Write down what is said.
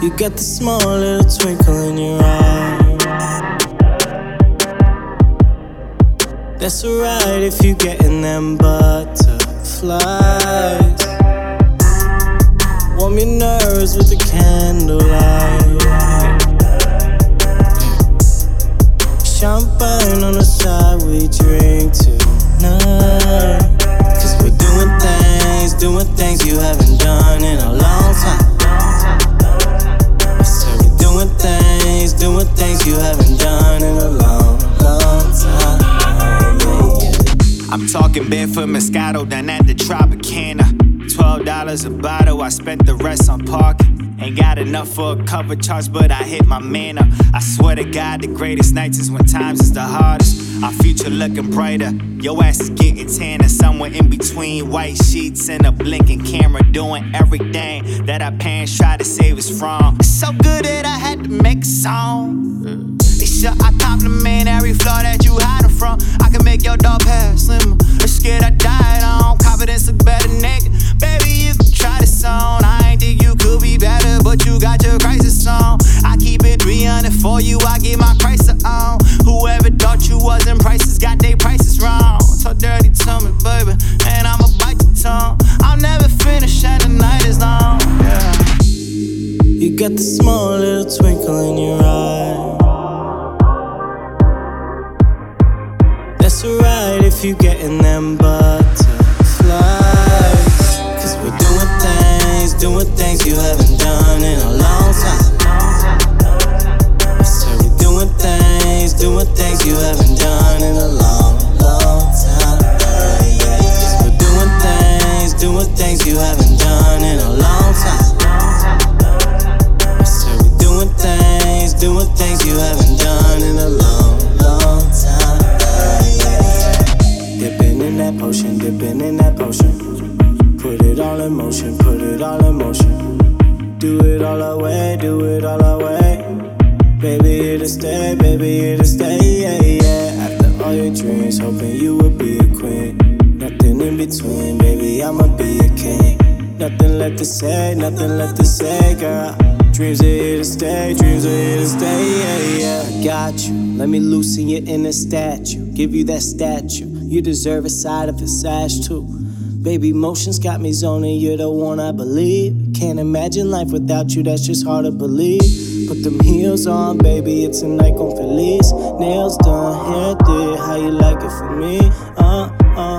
You got the small little twinkle in your eye. That's alright if you getting them butterflies. Warm your nerves with the candlelight. Champagne on the side, we drink tonight. Cause we're doing things, doing things you haven't done in a long time. Doing things, doing things you haven't done in a long, long time. I'm talking barefoot Moscato down at the Tropicana. Twelve dollars a bottle, I spent the rest on parking. Got enough for a cover charge, but I hit my man up. I swear to God, the greatest nights is when times is the hardest. Our future looking brighter. Your ass is getting tanner, somewhere in between white sheets and a blinking camera, doing everything that our parents try to save us from. It's so good that I had to make a song. They sure I compliment every flaw that you hiding from. I can make your dog pass slimmer. They're scared I died got the small little twinkle in your eye. That's alright if you getting them butterflies. Cause we're doing things, doing things you haven't done in a long time. All in motion. Do it all away, do it all away. way. Baby, here to stay, baby, here to stay, yeah, yeah. After all your dreams, hoping you would be a queen. Nothing in between, baby, I'ma be a king. Nothing left to say, nothing left to say, girl. Dreams are here to stay, dreams are here to stay, yeah, yeah. I got you, let me loosen your inner statue. Give you that statue, you deserve a side of a sash too. Baby, motions got me zoning, you're the one I believe. Can't imagine life without you, that's just hard to believe. Put them heels on, baby, it's a night on Feliz. Nails done, hair did, how you like it for me? Uh, uh, uh,